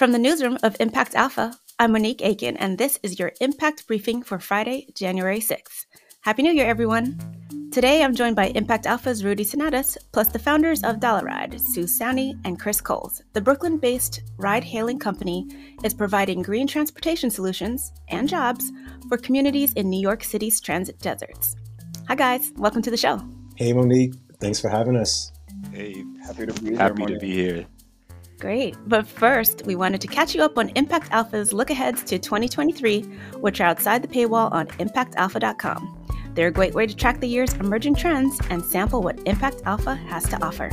From the newsroom of Impact Alpha, I'm Monique Aiken, and this is your Impact Briefing for Friday, January 6th. Happy New Year, everyone! Today, I'm joined by Impact Alpha's Rudy Sinatus, plus the founders of Dollaride, Su Sanni and Chris Coles. The Brooklyn based ride hailing company is providing green transportation solutions and jobs for communities in New York City's transit deserts. Hi, guys. Welcome to the show. Hey, Monique. Thanks for having us. Hey, happy to be happy here. to be here. Great. But first, we wanted to catch you up on Impact Alpha's look aheads to 2023, which are outside the paywall on impactalpha.com. They're a great way to track the year's emerging trends and sample what Impact Alpha has to offer.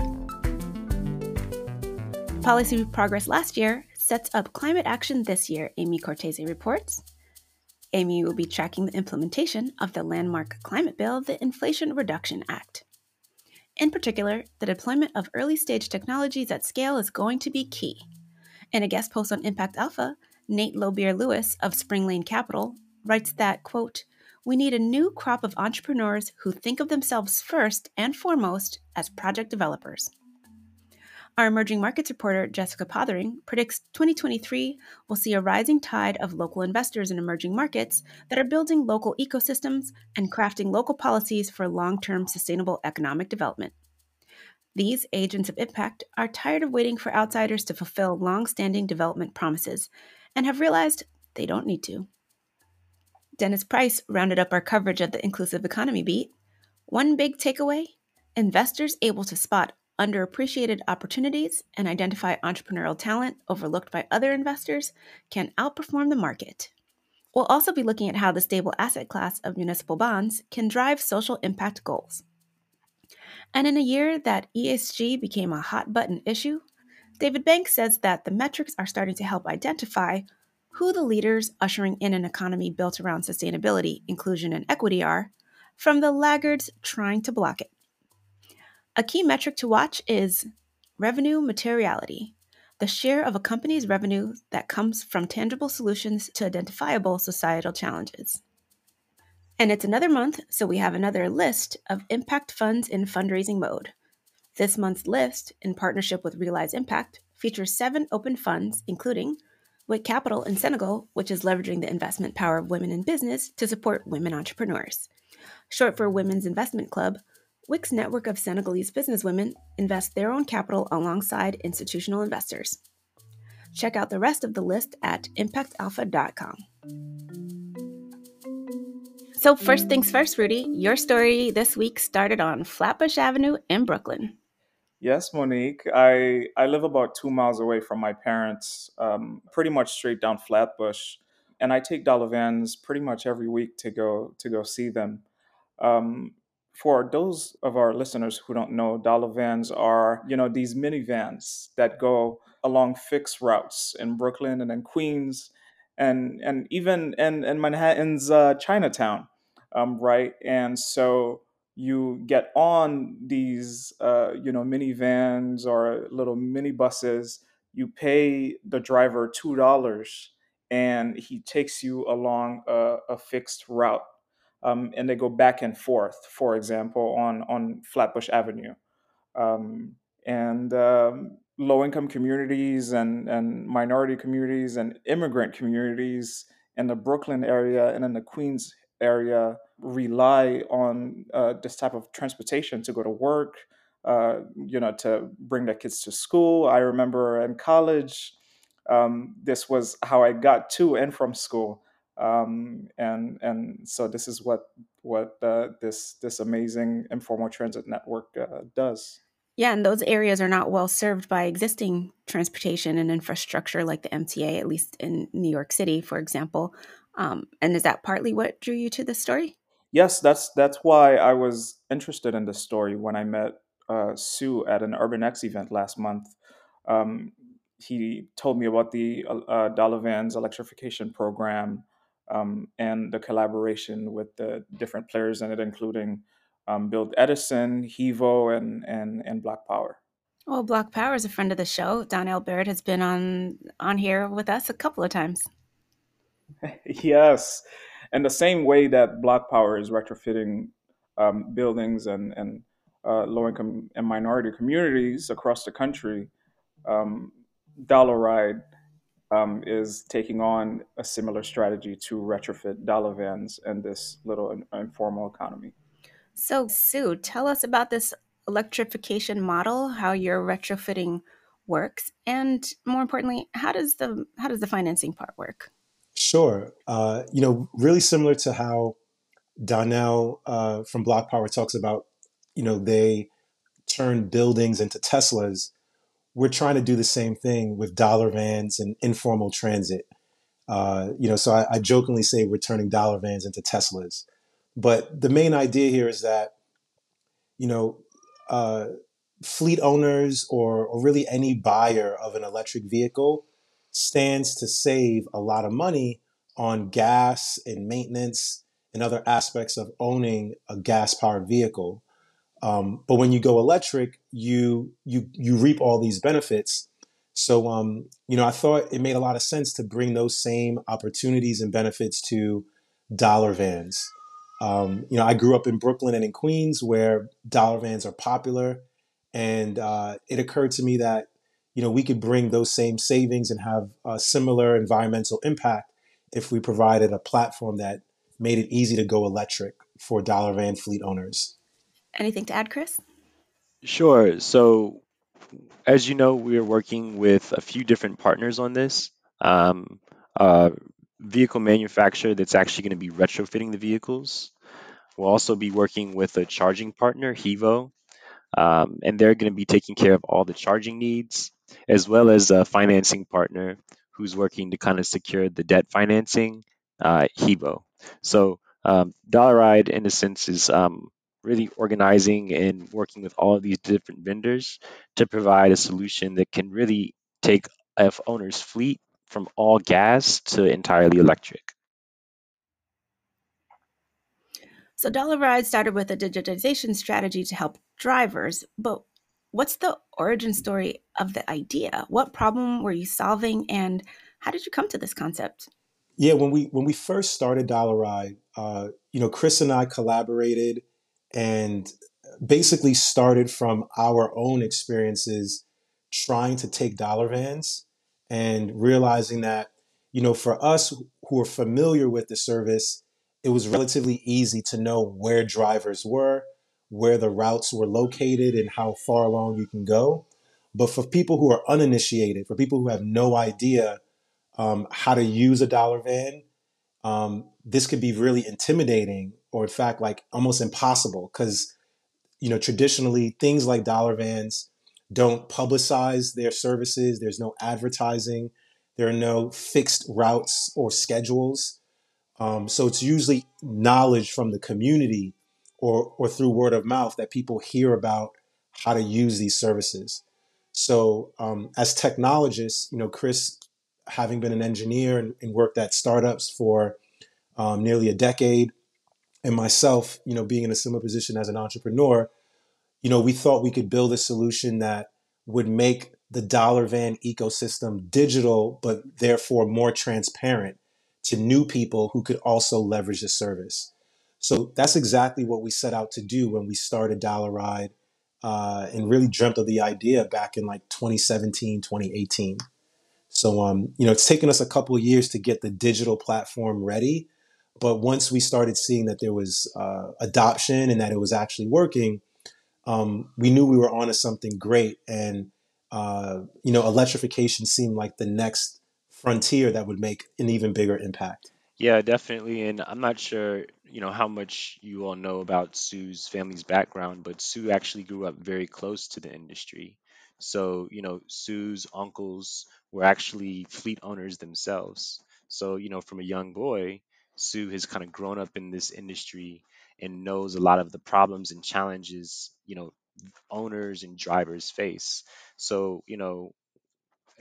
Policy progress last year sets up climate action this year, Amy Cortese reports. Amy will be tracking the implementation of the landmark climate bill, the Inflation Reduction Act. In particular, the deployment of early stage technologies at scale is going to be key. In a guest post on Impact Alpha, Nate Lobier Lewis of Spring Lane Capital writes that, quote, we need a new crop of entrepreneurs who think of themselves first and foremost as project developers. Our emerging markets reporter, Jessica Pothering, predicts 2023 will see a rising tide of local investors in emerging markets that are building local ecosystems and crafting local policies for long term sustainable economic development. These agents of impact are tired of waiting for outsiders to fulfill long standing development promises and have realized they don't need to. Dennis Price rounded up our coverage of the inclusive economy beat. One big takeaway investors able to spot underappreciated opportunities and identify entrepreneurial talent overlooked by other investors can outperform the market. We'll also be looking at how the stable asset class of municipal bonds can drive social impact goals. And in a year that ESG became a hot button issue, David Banks says that the metrics are starting to help identify who the leaders ushering in an economy built around sustainability, inclusion, and equity are from the laggards trying to block it. A key metric to watch is revenue materiality, the share of a company's revenue that comes from tangible solutions to identifiable societal challenges. And it's another month, so we have another list of impact funds in fundraising mode. This month's list, in partnership with Realize Impact, features seven open funds, including WIC Capital in Senegal, which is leveraging the investment power of women in business to support women entrepreneurs. Short for Women's Investment Club, WIC's network of Senegalese businesswomen invest their own capital alongside institutional investors. Check out the rest of the list at impactalpha.com. So, first things first, Rudy, your story this week started on Flatbush Avenue in Brooklyn. Yes, Monique. I, I live about two miles away from my parents, um, pretty much straight down Flatbush, and I take dollar vans pretty much every week to go to go see them. Um, for those of our listeners who don't know, dollar vans are, you know, these minivans that go along fixed routes in Brooklyn and in Queens and and even in, in Manhattan's uh, Chinatown, um, right? And so you get on these, uh, you know, minivans or little minibuses. You pay the driver two dollars, and he takes you along a, a fixed route um, and they go back and forth, for example, on, on Flatbush Avenue. Um, and um, low income communities and, and minority communities and immigrant communities in the Brooklyn area and in the Queens area rely on uh, this type of transportation to go to work, uh, you know, to bring their kids to school. I remember in college, um, this was how I got to and from school um, and and so this is what what uh, this this amazing informal transit network uh, does. Yeah, and those areas are not well served by existing transportation and infrastructure like the MTA, at least in New York City, for example. Um, and is that partly what drew you to this story? Yes, that's that's why I was interested in this story when I met uh, Su at an Urban X event last month. Um, he told me about the uh, Dollar Vans electrification program um, and the collaboration with the different players in it, including um, Build Edison, Hevo, and, and, and BlocPower. Well, BlocPower is a friend of the show. Donnell Baird has been on on here with us a couple of times. yes, and the same way that BlocPower is retrofitting um, buildings and and uh, low income and minority communities across the country, um, Dollaride um, is taking on a similar strategy to retrofit dollar vans in this little informal economy. So, Su, tell us about this electrification model, how your retrofitting works, and more importantly, how does the how does the financing part work? Sure. Uh, you know, really similar to how Donnell uh, from BlocPower talks about, you know, they turn buildings into Teslas. We're trying to do the same thing with dollar vans and informal transit. Uh, you know, so I, I jokingly say we're turning dollar vans into Teslas. But the main idea here is that, you know, uh, fleet owners or, or really any buyer of an electric vehicle stands to save a lot of money on gas and maintenance and other aspects of owning a gas powered vehicle. Um, but when you go electric, you you you reap all these benefits. So um, you know, I thought it made a lot of sense to bring those same opportunities and benefits to dollar vans. Um, you know, I grew up in Brooklyn and in Queens where dollar vans are popular, and uh, it occurred to me that you know we could bring those same savings and have a similar environmental impact if we provided a platform that made it easy to go electric for dollar van fleet owners. Anything to add, Chris? Sure. So, as you know, we are working with a few different partners on this. Um, vehicle manufacturer that's actually going to be retrofitting the vehicles. We'll also be working with a charging partner, Hevo, um, and they're going to be taking care of all the charging needs, as well as a financing partner who's working to kind of secure the debt financing, uh, Hevo. So um, Dollaride, in a sense, is um, really organizing and working with all of these different vendors to provide a solution that can really take F owner's fleet from all gas to entirely electric. So Dollaride started with a digitization strategy to help drivers, but what's the origin story of the idea? What problem were you solving and how did you come to this concept? Yeah, when we when we first started Dollaride, uh, you know, Chris and I collaborated and basically started from our own experiences trying to take dollar vans and realizing that, you know, for us who are familiar with the service, it was relatively easy to know where drivers were, where the routes were located, and how far along you can go. But for people who are uninitiated, for people who have no idea um, how to use a dollar van, um, this could be really intimidating, or in fact, like almost impossible, because you know traditionally things like dollar vans don't publicize their services. There's no advertising. There are no fixed routes or schedules. Um, so it's usually knowledge from the community or, or through word of mouth that people hear about how to use these services. So um, as technologists, you know, Chris, having been an engineer and, and worked at startups for um, nearly a decade, and myself, you know, being in a similar position as an entrepreneur, you know, we thought we could build a solution that would make the dollar van ecosystem digital, but therefore more transparent to new people who could also leverage the service. So that's exactly what we set out to do when we started Dollaride uh, and really dreamt of the idea back in like 2017, 2018. So, um, you know, it's taken us a couple years to get the digital platform ready. But once we started seeing that there was uh, adoption and that it was actually working, um, we knew we were onto something great. And, uh, you know, electrification seemed like the next frontier that would make an even bigger impact. Yeah, definitely. And I'm not sure, you know, how much you all know about Su's family's background, but Su actually grew up very close to the industry. So, you know, Su's uncles were actually fleet owners themselves. So, you know, from a young boy, Su has kind of grown up in this industry and knows a lot of the problems and challenges, you know, owners and drivers face. So, you know,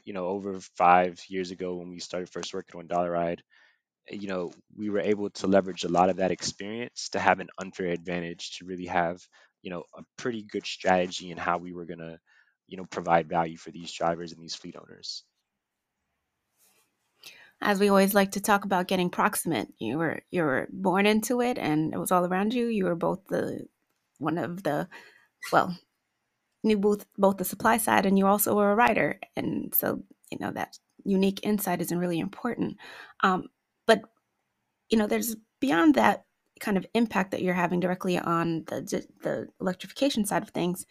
you know, over five years ago when we started first working on Dollaride, you know, we were able to leverage a lot of that experience to have an unfair advantage to really have, you know, a pretty good strategy in how we were to, you know, provide value for these drivers and these fleet owners. As we always like to talk about getting proximate, you were you were born into it, and it was all around you. You were both the one of the, well, knew both both the supply side, and you also were a writer, and so you know that unique insight is really important. Um, but you know, there's beyond that kind of impact that you're having directly on the the electrification side of things.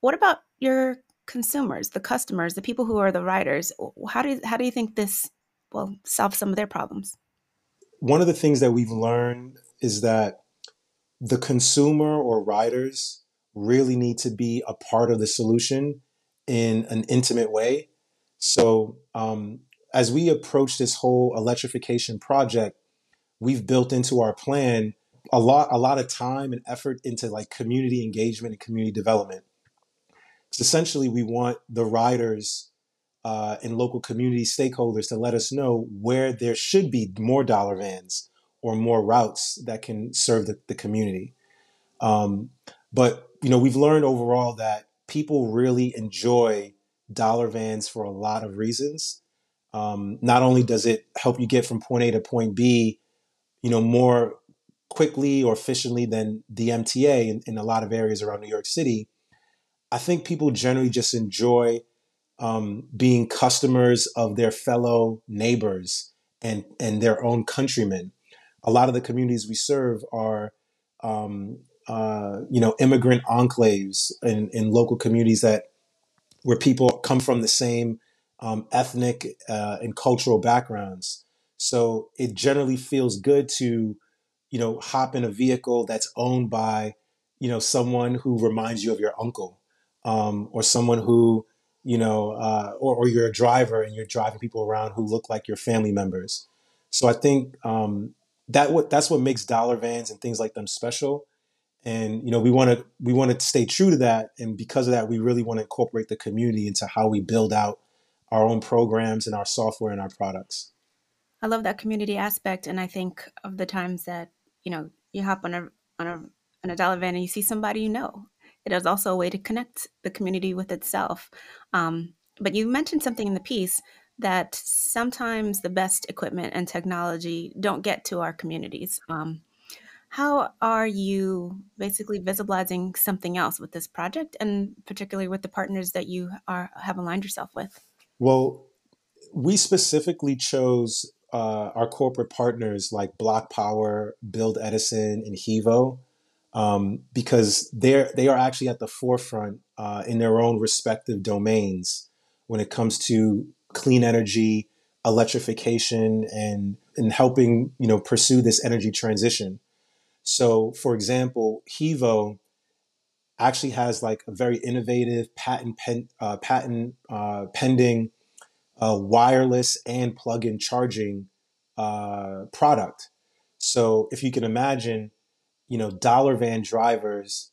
What about your consumers, the customers, the people who are the riders? How do you, how do you think this will solve some of their problems? One of the things that we've learned is that the consumer or riders really need to be a part of the solution in an intimate way. So, um, as we approach this whole electrification project, we've built into our plan a lot a lot of time and effort into like community engagement and community development. Essentially, we want the riders uh, and local community stakeholders to let us know where there should be more dollar vans or more routes that can serve the, the community. Um, but you know, we've learned overall that people really enjoy dollar vans for a lot of reasons. Um, not only does it help you get from point A to point B, you know, more quickly or efficiently than the MTA in, in a lot of areas around New York City, I think people generally just enjoy um, being customers of their fellow neighbors and and their own countrymen. A lot of the communities we serve are um, uh, you know, immigrant enclaves in, in local communities that where people come from the same um, ethnic uh, and cultural backgrounds. So it generally feels good to, you know, hop in a vehicle that's owned by, you know, someone who reminds you of your uncle, um, or someone who, you know, uh, or, or you're a driver and you're driving people around who look like your family members. So I think um, that what that's what makes dollar vans and things like them special. And you know we want to we want to stay true to that. And because of that we really want to incorporate the community into how we build out our own programs and our software and our products. I love that community aspect. And i think of the times that you know you hop on a on a on a dollar van and you see somebody you know it is also a way to connect the community with itself um, but you mentioned something in the piece that sometimes the best equipment and technology don't get to our communities um, how are you basically visibilizing something else with this project and particularly with the partners that you are have aligned yourself with? Well, we specifically chose uh, our corporate partners like BlocPower, Build Edison, and Hevo um, because they're they are actually at the forefront uh, in their own respective domains when it comes to clean energy, electrification, and and helping you know pursue this energy transition. So, for example, Hevo actually has like a very innovative patent pen, uh, patent uh, pending uh, wireless and plug-in charging uh, product. So, if you can imagine, you know, dollar van drivers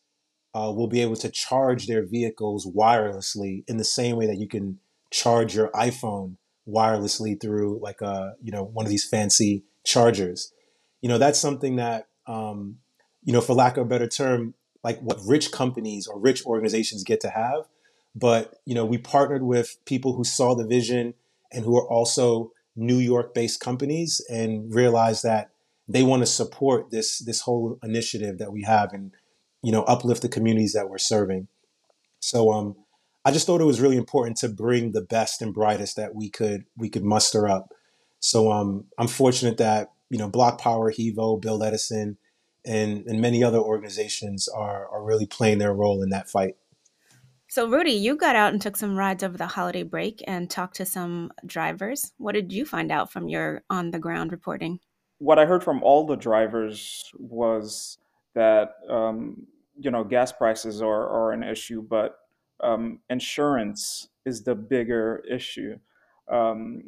uh, will be able to charge their vehicles wirelessly in the same way that you can charge your iPhone wirelessly through like a you know one of these fancy chargers. You know, that's something that um, you know, for lack of a better term, like what rich companies or rich organizations get to have. But, you know, we partnered with people who saw the vision and who are also New York based companies and realized that they want to support this this whole initiative that we have and, you know, uplift the communities that we're serving. So um I just thought it was really important to bring the best and brightest that we could we could muster up. So um I'm fortunate that you know, BlocPower, Hevo, Build Edison, and, and many other organizations are, are really playing their role in that fight. So, Rudy, you got out and took some rides over the holiday break and talked to some drivers. What did you find out from your on the ground reporting? What I heard from all the drivers was that, um, you know, gas prices are, are an issue, but um, insurance is the bigger issue. Um,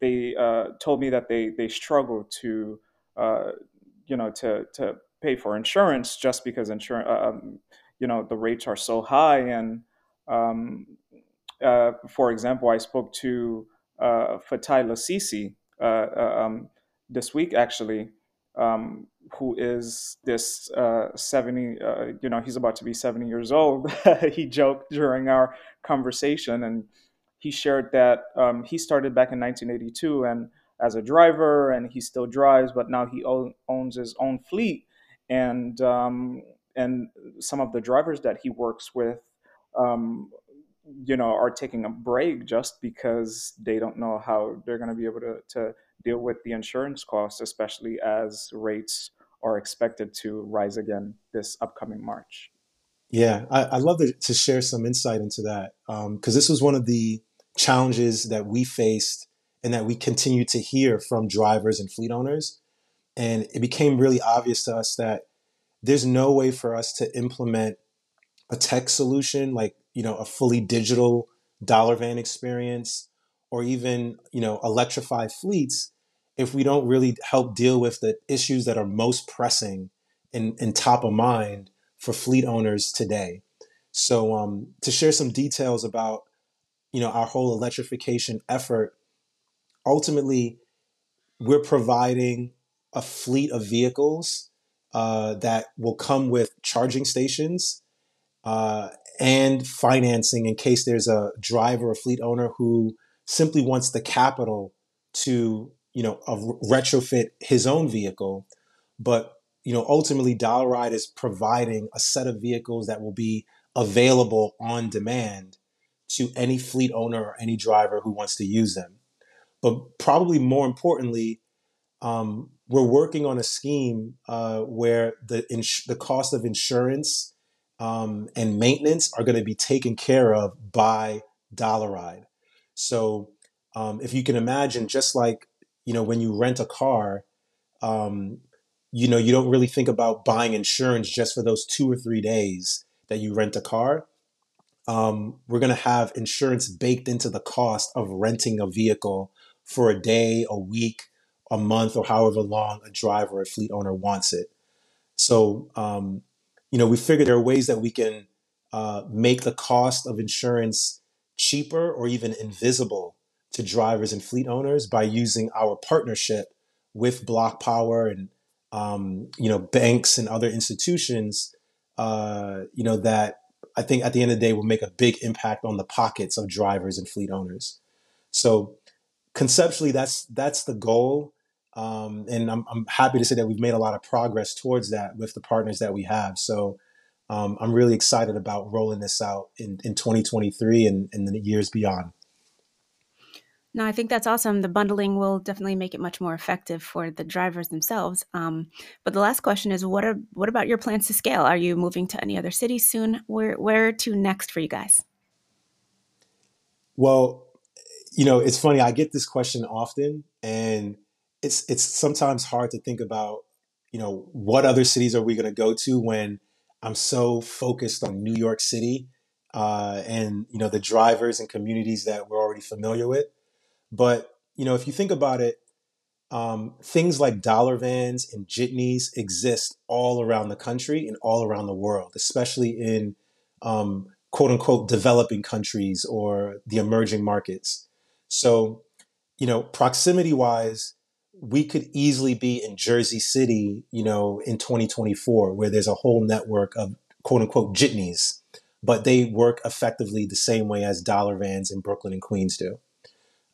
they uh, told me that they they struggle to uh, you know to to pay for insurance just because insurance uh, um, you know the rates are so high and um, uh, for example I spoke to uh, Fatai Lasisi uh, uh, um, this week actually um, who is this uh, 70 you know he's about to be 70 years old. He joked during our conversation and he shared that um, he started back in 1982 and as a driver, and he still drives, but now he owns his own fleet, and um, and some of the drivers that he works with, um, you know, are taking a break just because they don't know how they're going to be able to, to deal with the insurance costs, especially as rates are expected to rise again this upcoming March. Yeah, I, I love to, to, share some insight into that because um, this was one of the challenges that we faced and that we continue to hear from drivers and fleet owners. And it became really obvious to us that there's no way for us to implement a tech solution like you know a fully digital dollar van experience or even you know electrify fleets if we don't really help deal with the issues that are most pressing and, and top of mind for fleet owners today. So um, to share some details about you know our whole electrification effort ultimately we're providing a fleet of vehicles uh, that will come with charging stations uh, and financing in case there's a driver or fleet owner who simply wants the capital to you know retrofit his own vehicle but you know ultimately dollaride is providing a set of vehicles that will be available on demand to any fleet owner or any driver who wants to use them but probably more importantly um, we're working on a scheme uh, where the ins- the cost of insurance um, and maintenance are going to be taken care of by Dollaride. So um, if you can imagine, just like you know when you rent a car, um, you know you don't really think about buying insurance just for those two or three days that you rent a car. Um, we're going to have insurance baked into the cost of renting a vehicle for a day, a week, a month, or however long a driver or a fleet owner wants it. So um, you know, we figured there are ways that we can uh, make the cost of insurance cheaper or even invisible to drivers and fleet owners by using our partnership with BlocPower and um, you know banks and other institutions. Uh, you know that I think at the end of the day will make a big impact on the pockets of drivers and fleet owners. So conceptually, that's that's the goal. Um, and I'm, I'm happy to say that we've made a lot of progress towards that with the partners that we have. So um, I'm really excited about rolling this out in, in 2023 and, and the years beyond. No, I think that's awesome. The bundling will definitely make it much more effective for the drivers themselves. Um, but the last question is, what are what about your plans to scale? Are you moving to any other cities soon? Where where to next for you guys? Well, you know, it's funny. I get this question often, and it's it's sometimes hard to think about, you know, what other cities are we going to go to when I'm so focused on New York City uh, and you know the drivers and communities that we're already familiar with. But you know, if you think about it, um, things like dollar vans and jitneys exist all around the country and all around the world, especially in um, quote unquote developing countries or the emerging markets. So, you know, proximity wise, we could easily be in Jersey City, you know, in 2024, where there's a whole network of quote unquote jitneys, but they work effectively the same way as dollar vans in Brooklyn and Queens do.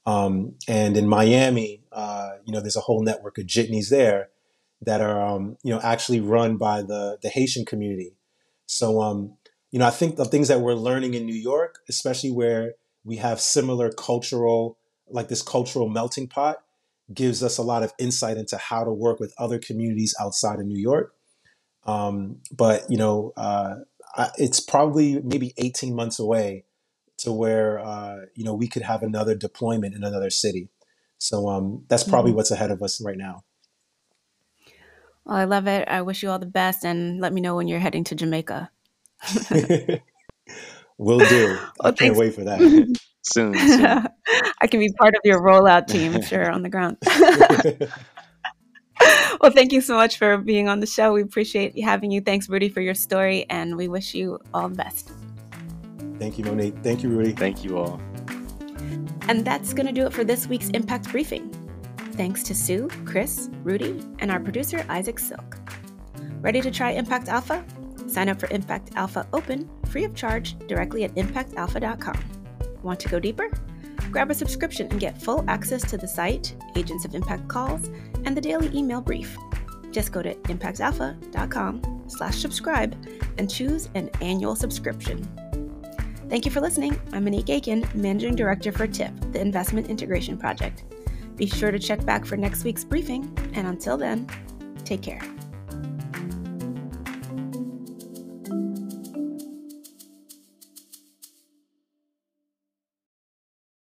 Um, and in Miami, uh, you know, there's a whole network of jitneys there that are, um, you know, actually run by the the Haitian community. So, um, you know, I think the things that we're learning in New York, especially where we have similar cultural, like this cultural melting pot, gives us a lot of insight into how to work with other communities outside of New York. Um, but you know, uh, I, it's probably maybe 18 months away to where uh, you know we could have another deployment in another city. So um, that's probably mm-hmm. what's ahead of us right now. Well, I love it. I wish you all the best, and let me know when you're heading to Jamaica. Will do. Well, I can't thanks. wait for that. soon. soon. I can be part of your rollout team, sure, on the ground. well, thank you so much for being on the show. We appreciate having you. Thanks, Rudy, for your story, and we wish you all the best. Thank you, Monique. Thank you, Rudy. Thank you all. And that's going to do it for this week's Impact Briefing. Thanks to Su, Chris, Rudy, and our producer, Isaac Silk. Ready to try Impact Alpha? Sign up for Impact Alpha Open, free of charge, directly at impactalpha.com. Want to go deeper? Grab a subscription and get full access to the site, Agents of Impact calls, and the daily email brief. Just go to impactalpha.com slash subscribe and choose an annual subscription. Thank you for listening. I'm Monique Aiken, Managing Director for TIP, the Investment Integration Project. Be sure to check back for next week's briefing, and until then, take care.